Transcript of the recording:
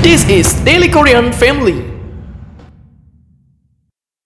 This is Daily Korean Family.